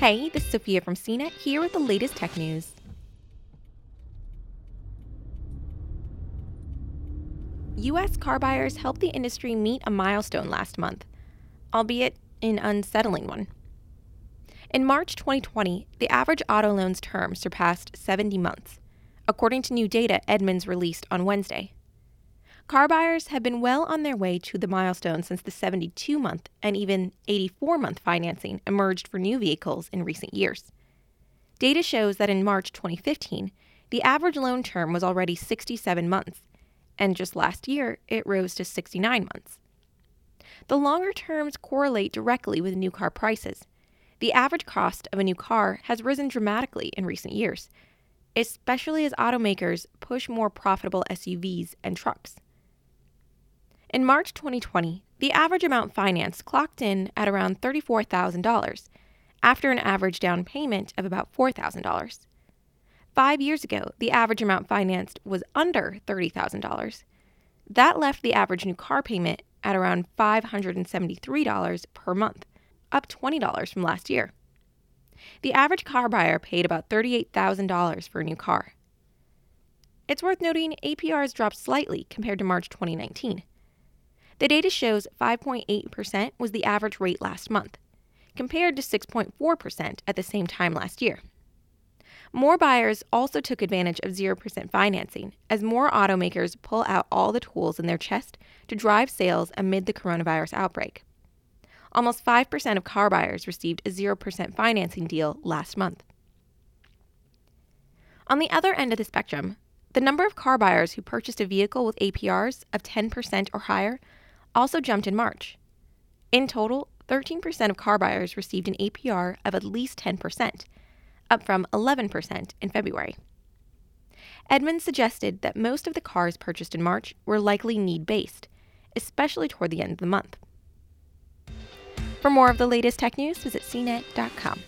Hey, this is Sophia from CNET here with the latest tech news. U.S. car buyers helped the industry meet a milestone last month, albeit an unsettling one. In March 2020, the average auto loans term surpassed 70 months, according to new data Edmunds released on Wednesday. Car buyers have been well on their way to the milestone since the 72 month and even 84 month financing emerged for new vehicles in recent years. Data shows that in March 2015, the average loan term was already 67 months, and just last year it rose to 69 months. The longer terms correlate directly with new car prices. The average cost of a new car has risen dramatically in recent years, especially as automakers push more profitable SUVs and trucks. In March 2020, the average amount financed clocked in at around $34,000 after an average down payment of about $4,000. Five years ago, the average amount financed was under $30,000. That left the average new car payment at around $573 per month, up $20 from last year. The average car buyer paid about $38,000 for a new car. It's worth noting APRs dropped slightly compared to March 2019. The data shows 5.8% was the average rate last month, compared to 6.4% at the same time last year. More buyers also took advantage of 0% financing as more automakers pull out all the tools in their chest to drive sales amid the coronavirus outbreak. Almost 5% of car buyers received a 0% financing deal last month. On the other end of the spectrum, the number of car buyers who purchased a vehicle with APRs of 10% or higher also jumped in March. In total, 13% of car buyers received an APR of at least 10%, up from 11% in February. Edmunds suggested that most of the cars purchased in March were likely need based, especially toward the end of the month. For more of the latest tech news, visit cnet.com.